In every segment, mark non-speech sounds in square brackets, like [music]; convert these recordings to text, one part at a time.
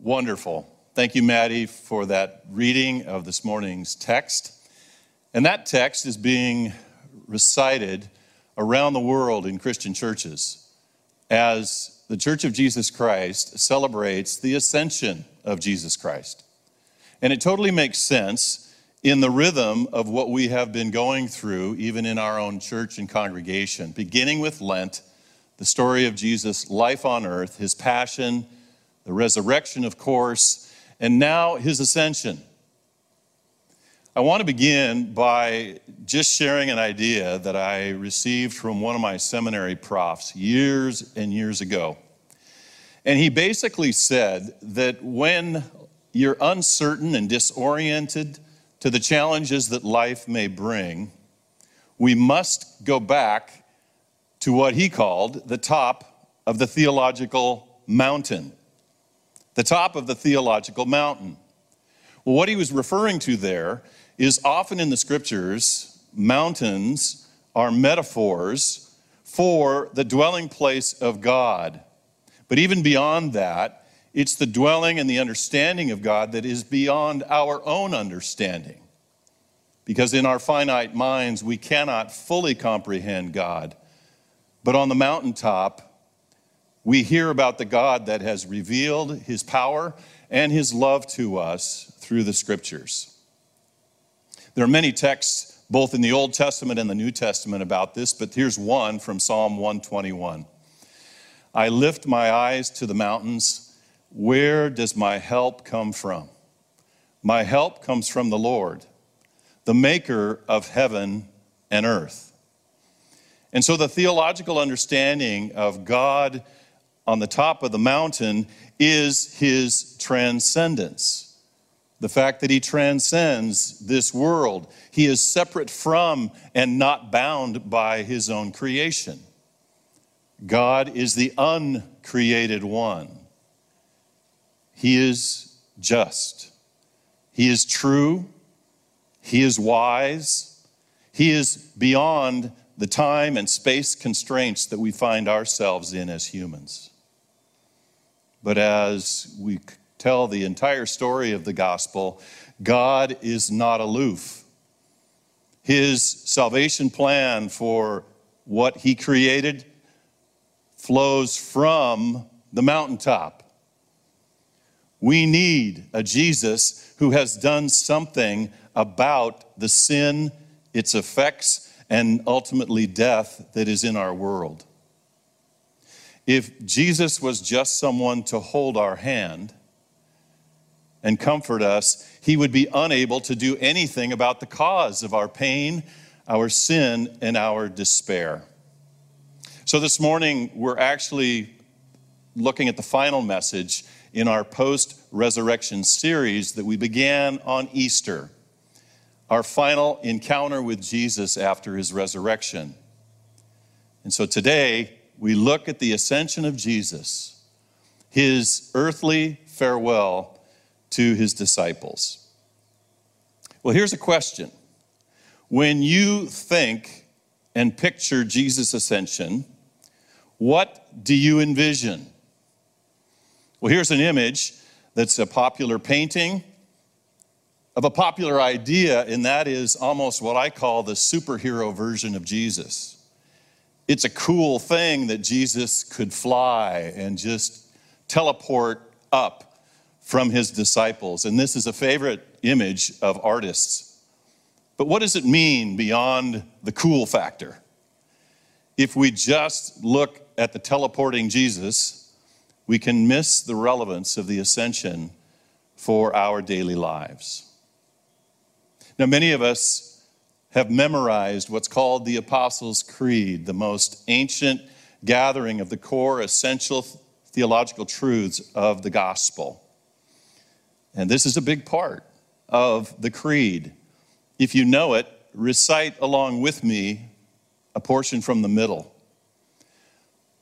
Wonderful. Thank you, Maddie, for that reading of this morning's text. And that text is being recited around the world in Christian churches as the Church of Jesus Christ celebrates the ascension of Jesus Christ. And it totally makes sense in the rhythm of what we have been going through, even in our own church and congregation, beginning with Lent, the story of Jesus' life on earth, his passion, the resurrection, of course, and now his ascension. I want to begin by just sharing an idea that I received from one of my seminary profs years and years ago. And he basically said that when you're uncertain and disoriented to the challenges that life may bring, we must go back to what he called the top of the theological mountain. The top of the theological mountain. Well, what he was referring to there is often in the scriptures, mountains are metaphors for the dwelling place of God. But even beyond that, it's the dwelling and the understanding of God that is beyond our own understanding. Because in our finite minds, we cannot fully comprehend God. But on the mountaintop, we hear about the God that has revealed his power and his love to us through the scriptures. There are many texts, both in the Old Testament and the New Testament, about this, but here's one from Psalm 121. I lift my eyes to the mountains. Where does my help come from? My help comes from the Lord, the maker of heaven and earth. And so the theological understanding of God on the top of the mountain is his transcendence the fact that he transcends this world. He is separate from and not bound by his own creation. God is the uncreated one. He is just. He is true. He is wise. He is beyond the time and space constraints that we find ourselves in as humans. But as we tell the entire story of the gospel, God is not aloof. His salvation plan for what he created flows from the mountaintop. We need a Jesus who has done something about the sin, its effects, and ultimately death that is in our world. If Jesus was just someone to hold our hand, and comfort us, he would be unable to do anything about the cause of our pain, our sin, and our despair. So this morning, we're actually looking at the final message in our post resurrection series that we began on Easter, our final encounter with Jesus after his resurrection. And so today, we look at the ascension of Jesus, his earthly farewell to his disciples. Well, here's a question. When you think and picture Jesus' ascension, what do you envision? Well, here's an image that's a popular painting of a popular idea, and that is almost what I call the superhero version of Jesus. It's a cool thing that Jesus could fly and just teleport up from his disciples. And this is a favorite image of artists. But what does it mean beyond the cool factor? If we just look at the teleporting Jesus, we can miss the relevance of the ascension for our daily lives. Now, many of us have memorized what's called the Apostles' Creed, the most ancient gathering of the core essential theological truths of the gospel. And this is a big part of the creed. If you know it, recite along with me a portion from the middle.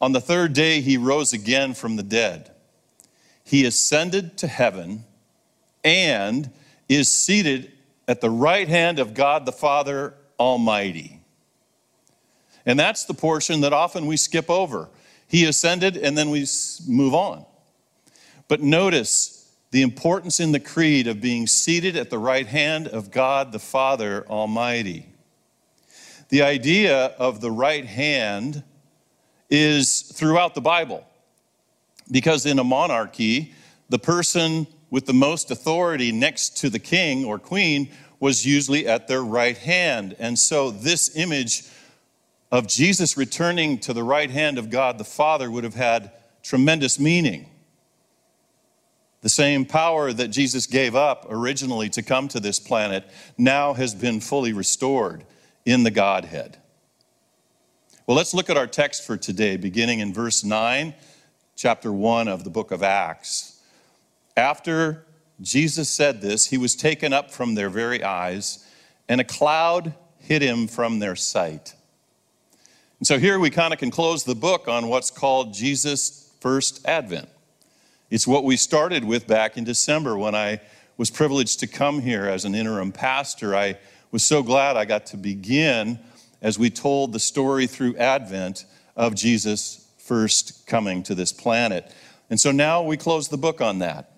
On the third day, he rose again from the dead. He ascended to heaven and is seated at the right hand of God the Father Almighty. And that's the portion that often we skip over. He ascended and then we move on. But notice the importance in the creed of being seated at the right hand of God the Father Almighty. The idea of the right hand is throughout the Bible because in a monarchy, the person with the most authority next to the king or queen was usually at their right hand. And so, this image of Jesus returning to the right hand of God the Father would have had tremendous meaning. The same power that Jesus gave up originally to come to this planet now has been fully restored in the Godhead. Well, let's look at our text for today, beginning in verse 9, chapter 1 of the book of Acts. After Jesus said this, he was taken up from their very eyes, and a cloud hid him from their sight. And so here we kind of can close the book on what's called Jesus' first advent. It's what we started with back in December when I was privileged to come here as an interim pastor. I was so glad I got to begin as we told the story through Advent of Jesus' first coming to this planet. And so now we close the book on that.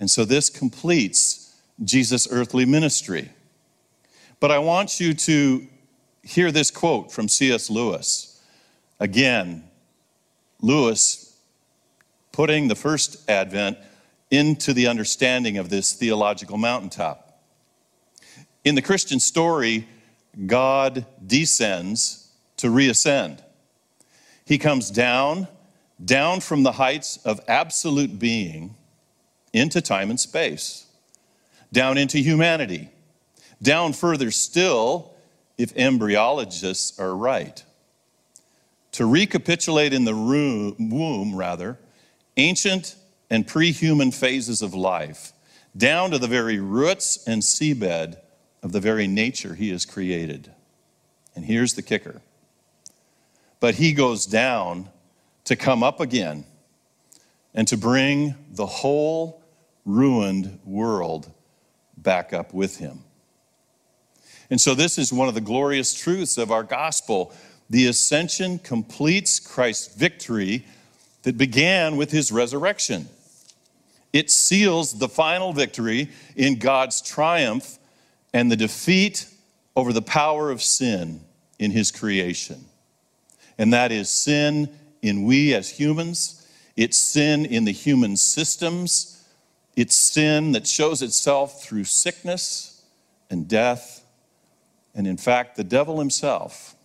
And so this completes Jesus' earthly ministry. But I want you to hear this quote from C.S. Lewis. Again, Lewis putting the first advent into the understanding of this theological mountaintop. In the Christian story, God descends to reascend. He comes down, down from the heights of absolute being into time and space, down into humanity, down further still, if embryologists are right. To recapitulate in the room, womb, rather, ancient and pre human phases of life, down to the very roots and seabed of the very nature he has created. And here's the kicker. But he goes down to come up again and to bring the whole ruined world back up with him. And so, this is one of the glorious truths of our gospel. The ascension completes Christ's victory that began with his resurrection. It seals the final victory in God's triumph and the defeat over the power of sin in his creation. And that is sin in we as humans, it's sin in the human systems, it's sin that shows itself through sickness and death, and in fact, the devil himself.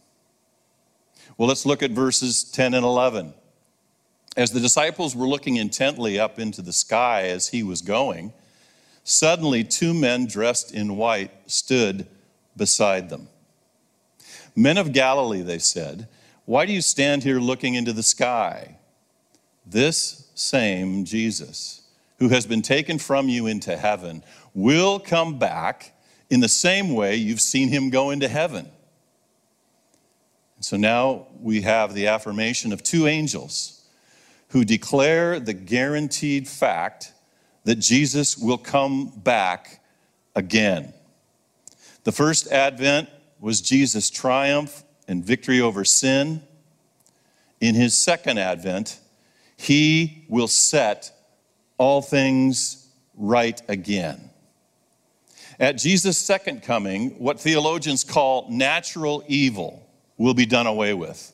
Well, let's look at verses 10 and 11. As the disciples were looking intently up into the sky as he was going, suddenly two men dressed in white stood beside them. Men of Galilee, they said, why do you stand here looking into the sky? This same Jesus, who has been taken from you into heaven, will come back in the same way you've seen him go into heaven. So now we have the affirmation of two angels who declare the guaranteed fact that Jesus will come back again. The first advent was Jesus' triumph and victory over sin. In his second advent, he will set all things right again. At Jesus' second coming, what theologians call natural evil will be done away with.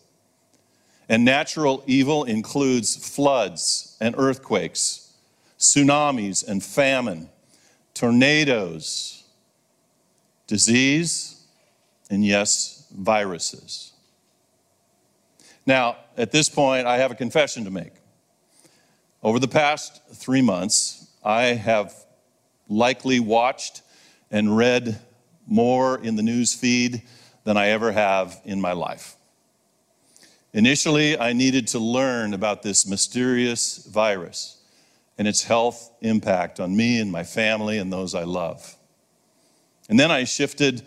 And natural evil includes floods and earthquakes, tsunamis and famine, tornadoes, disease, and yes, viruses. Now, at this point, I have a confession to make. Over the past three months, I have likely watched and read more in the news feed than I ever have in my life. Initially, I needed to learn about this mysterious virus and its health impact on me and my family and those I love. And then I shifted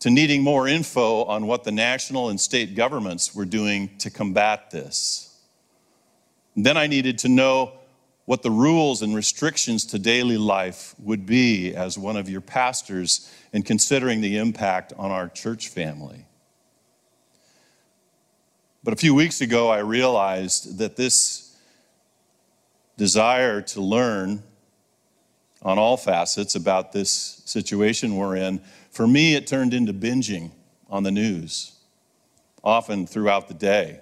to needing more info on what the national and state governments were doing to combat this. Then I needed to know what the rules and restrictions to daily life would be as one of your pastors in considering the impact on our church family. But a few weeks ago, I realized that this desire to learn on all facets about this situation we're in, for me, it turned into binging on the news, often throughout the day,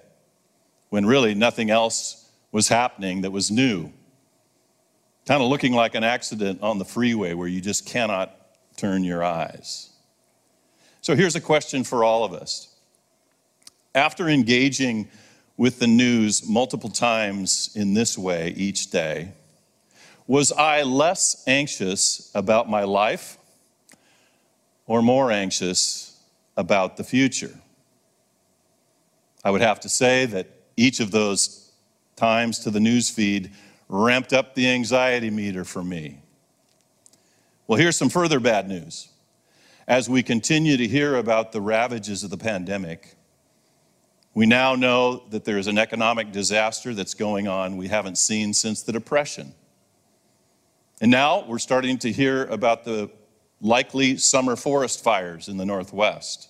when really nothing else was happening that was new. Kind of looking like an accident on the freeway where you just cannot turn your eyes. So here's a question for all of us. After engaging with the news multiple times in this way each day, was I less anxious about my life or more anxious about the future? I would have to say that each of those times to the news feed ramped up the anxiety meter for me. Well, here's some further bad news. As we continue to hear about the ravages of the pandemic, we now know that there is an economic disaster that's going on we haven't seen since the Depression. And now we're starting to hear about the likely summer forest fires in the Northwest.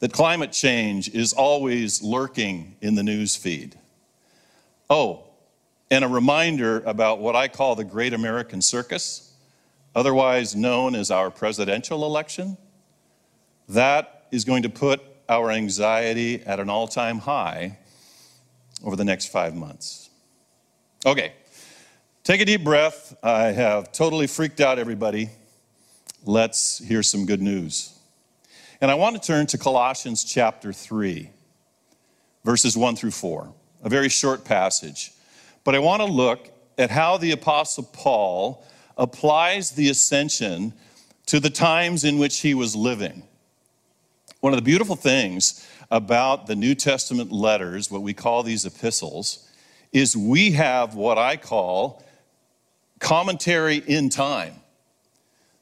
That climate change is always lurking in the news feed. Oh, and a reminder about what I call the Great American Circus, otherwise known as our presidential election. That is going to put our anxiety at an all time high over the next five months. Okay, Take a deep breath. I have totally freaked out everybody. Let's hear some good news. And I want to turn to Colossians chapter 3, verses 1 through 4, a very short passage. But I want to look at how the Apostle Paul applies the ascension to the times in which he was living. One of the beautiful things about the New Testament letters, what we call these epistles, is we have what I call commentary in time.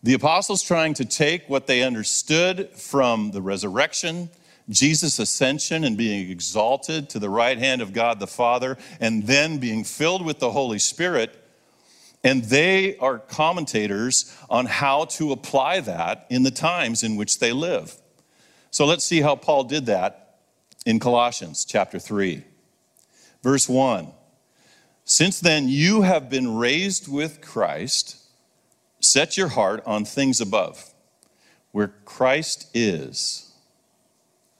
The apostles trying to take what they understood from the resurrection, Jesus' ascension and being exalted to the right hand of God the Father, and then being filled with the Holy Spirit. And they are commentators on how to apply that in the times in which they live. So let's see how Paul did that in Colossians chapter 3, verse 1. Since then, you have been raised with Christ. Set your heart on things above, where Christ is,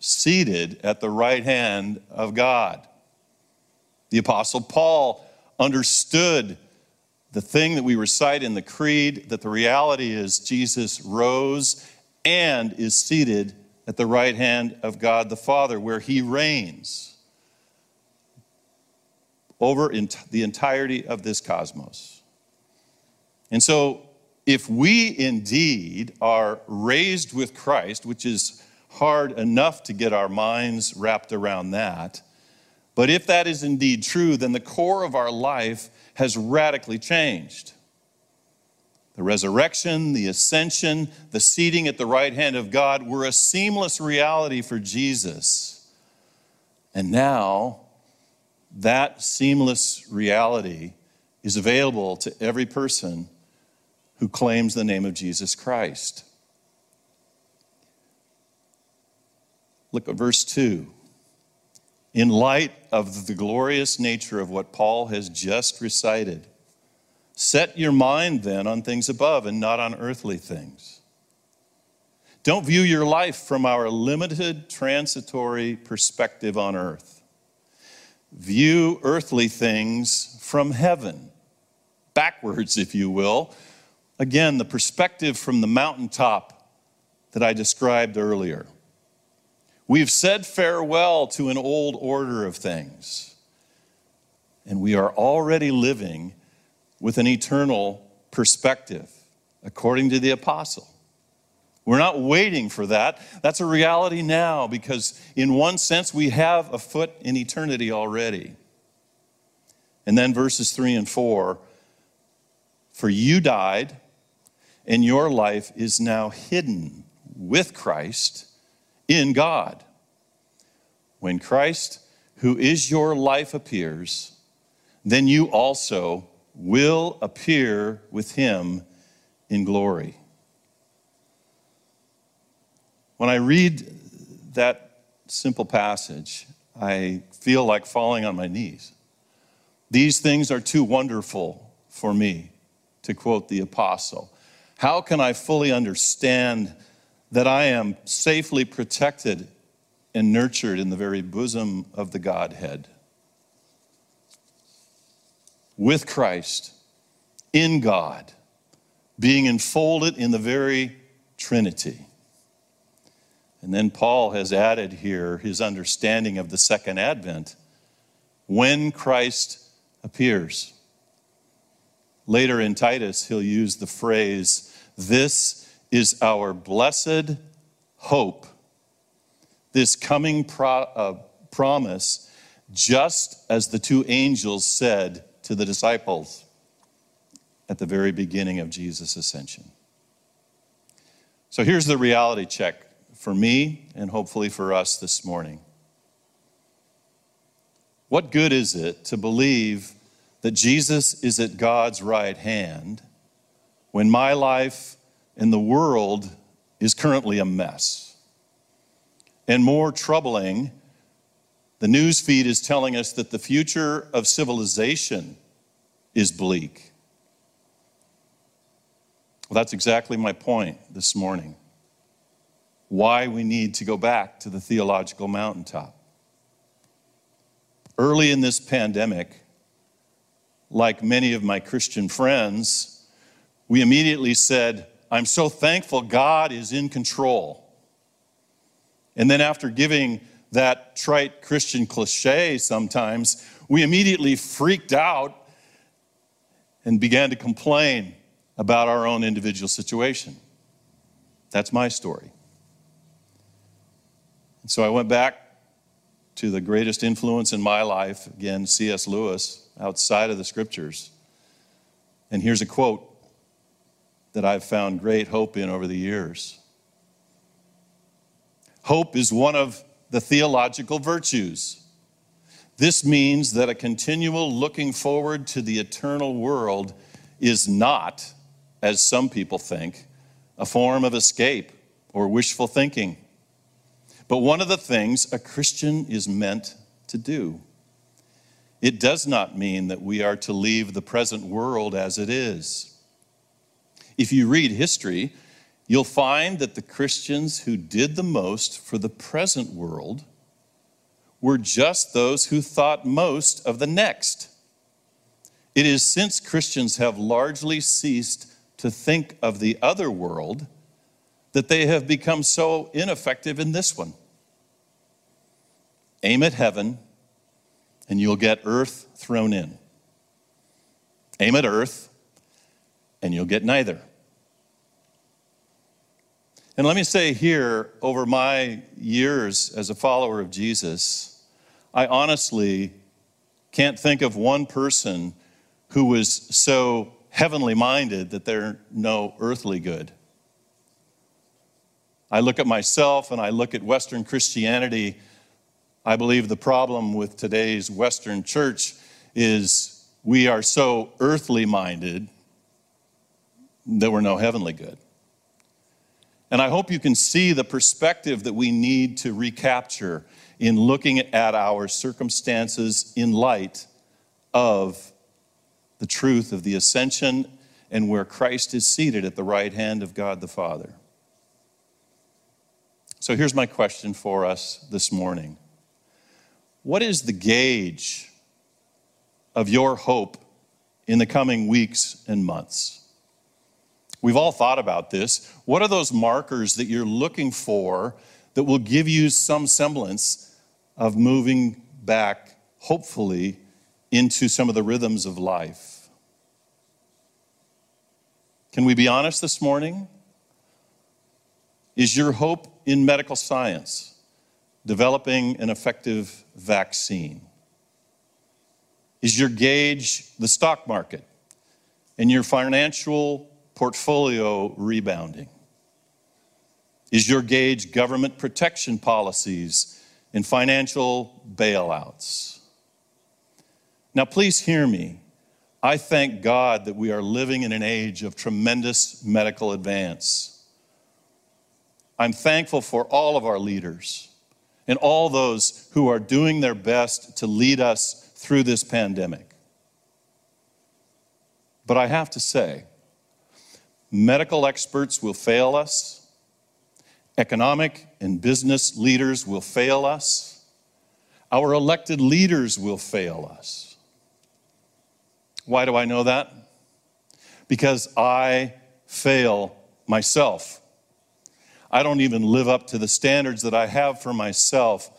seated at the right hand of God. The Apostle Paul understood the thing that we recite in the Creed that the reality is Jesus rose and is seated at the right hand of God the Father, where he reigns over the entirety of this cosmos. And so, if we indeed are raised with Christ, which is hard enough to get our minds wrapped around that, but if that is indeed true, then the core of our life has radically changed. The resurrection, the ascension, the seating at the right hand of God were a seamless reality for Jesus. And now, that seamless reality is available to every person who claims the name of Jesus Christ. Look at verse 2. In light of the glorious nature of what Paul has just recited, set your mind then on things above and not on earthly things. Don't view your life from our limited transitory perspective on earth view earthly things from heaven, backwards, if you will. Again, the perspective from the mountaintop that I described earlier. We've said farewell to an old order of things, and we are already living with an eternal perspective, according to the apostle. We're not waiting for that. That's a reality now because, in one sense, we have a foot in eternity already. And then verses three and four For you died, and your life is now hidden with Christ in God. When Christ, who is your life, appears, then you also will appear with him in glory. When I read that simple passage, I feel like falling on my knees These things are too wonderful for me, to quote the apostle. How can I fully understand that I am safely protected and nurtured in the very bosom of the Godhead? With Christ, in God, being enfolded in the very Trinity. And then Paul has added here his understanding of the second advent when Christ appears. Later in Titus, he'll use the phrase, This is our blessed hope. This coming pro- uh, promise, just as the two angels said to the disciples at the very beginning of Jesus' ascension. So here's the reality check for me and hopefully for us this morning. What good is it to believe that Jesus is at God's right hand when my life and the world is currently a mess? And more troubling, the news feed is telling us that the future of civilization is bleak. Well, that's exactly my point this morning. Why we need to go back to the theological mountaintop. Early in this pandemic, like many of my Christian friends, we immediately said, I'm so thankful God is in control. And then, after giving that trite Christian cliche sometimes, we immediately freaked out and began to complain about our own individual situation. That's my story. And so I went back to the greatest influence in my life, again, C.S. Lewis, outside of the scriptures. And here's a quote that I've found great hope in over the years Hope is one of the theological virtues. This means that a continual looking forward to the eternal world is not as some people think, a form of escape or wishful thinking. But one of the things a Christian is meant to do. It does not mean that we are to leave the present world as it is. If you read history, you'll find that the Christians who did the most for the present world were just those who thought most of the next. It is since Christians have largely ceased to think of the other world that they have become so ineffective in this one. Aim at heaven, and you'll get earth thrown in. Aim at earth, and you'll get neither. And let me say here, over my years as a follower of Jesus, I honestly can't think of one person who was so heavenly minded that they're no earthly good. I look at myself and I look at Western Christianity. I believe the problem with today's Western church is we are so earthly minded that we're no heavenly good. And I hope you can see the perspective that we need to recapture in looking at our circumstances in light of the truth of the ascension and where Christ is seated at the right hand of God the Father. So here's my question for us this morning What is the gauge of your hope in the coming weeks and months? We've all thought about this. What are those markers that you're looking for that will give you some semblance of moving back, hopefully, into some of the rhythms of life. Can we be honest this morning? Is your hope in medical science, developing an effective vaccine? Is your gauge the stock market and your financial portfolio rebounding? Is your gauge government protection policies and financial bailouts? Now, please hear me. I thank God that we are living in an age of tremendous medical advance. I'm thankful for all of our leaders and all those who are doing their best to lead us through this pandemic. But I have to say, medical experts will fail us, economic and business leaders will fail us, our elected leaders will fail us. Why do I know that? Because I fail myself. I don't even live up to the standards that I have for myself.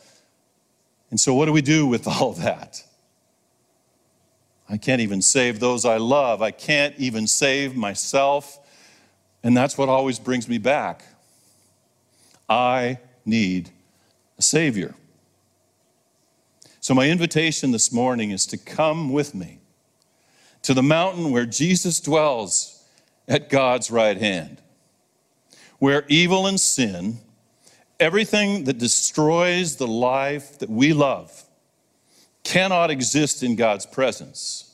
And so, what do we do with [laughs] all that? I can't even save those I love. I can't even save myself. And that's what always brings me back. I need a Savior. So, my invitation this morning is to come with me to the mountain where Jesus dwells at God's right hand, where evil and sin, everything that destroys the life that we love, cannot exist in God's presence.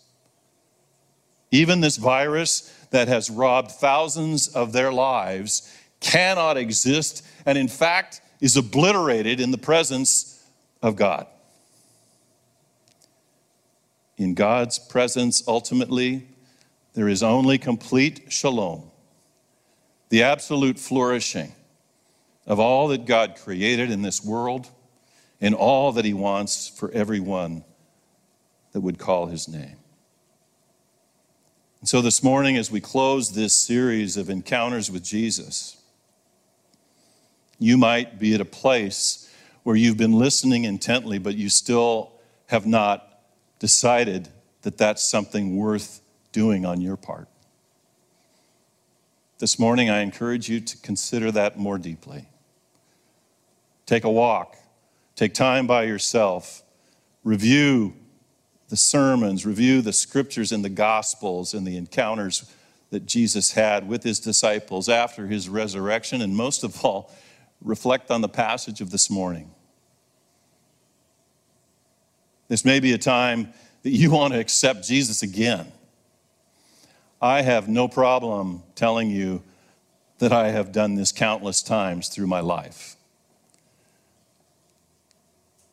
Even this virus that has robbed thousands of their lives cannot exist, and in fact is obliterated in the presence of God. In God's presence, ultimately, there is only complete shalom, the absolute flourishing of all that God created in this world and all that He wants for everyone that would call His name. And so, this morning, as we close this series of encounters with Jesus, you might be at a place where you've been listening intently, but you still have not decided that that's something worth doing on your part. This morning, I encourage you to consider that more deeply. Take a walk, take time by yourself, review the sermons, review the scriptures and the gospels and the encounters that Jesus had with his disciples after his resurrection, and most of all, reflect on the passage of this morning. This may be a time that you want to accept Jesus again. I have no problem telling you that I have done this countless times through my life.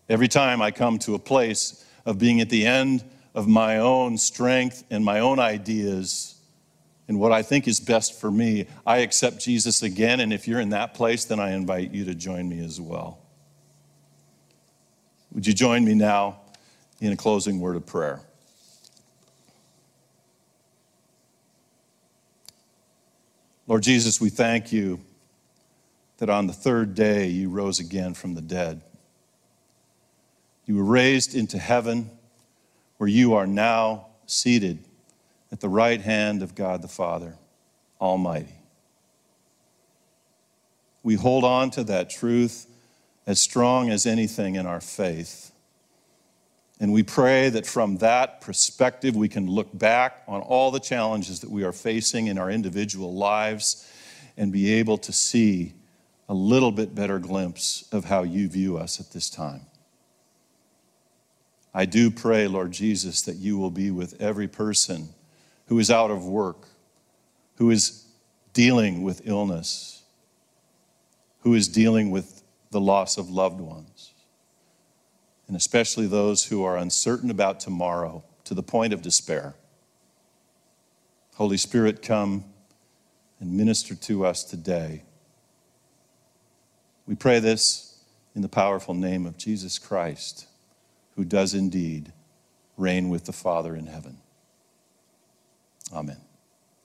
Every time I come to a place of being at the end of my own strength and my own ideas and what I think is best for me, I accept Jesus again. And if you're in that place, then I invite you to join me as well. Would you join me now in a closing word of prayer. Lord Jesus, we thank you that on the third day you rose again from the dead. You were raised into heaven where you are now seated at the right hand of God the Father Almighty. We hold on to that truth as strong as anything in our faith. And we pray that from that perspective, we can look back on all the challenges that we are facing in our individual lives and be able to see a little bit better glimpse of how you view us at this time. I do pray, Lord Jesus, that you will be with every person who is out of work, who is dealing with illness, who is dealing with the loss of loved ones and especially those who are uncertain about tomorrow to the point of despair. Holy Spirit, come and minister to us today. We pray this in the powerful name of Jesus Christ, who does indeed reign with the Father in heaven. Amen.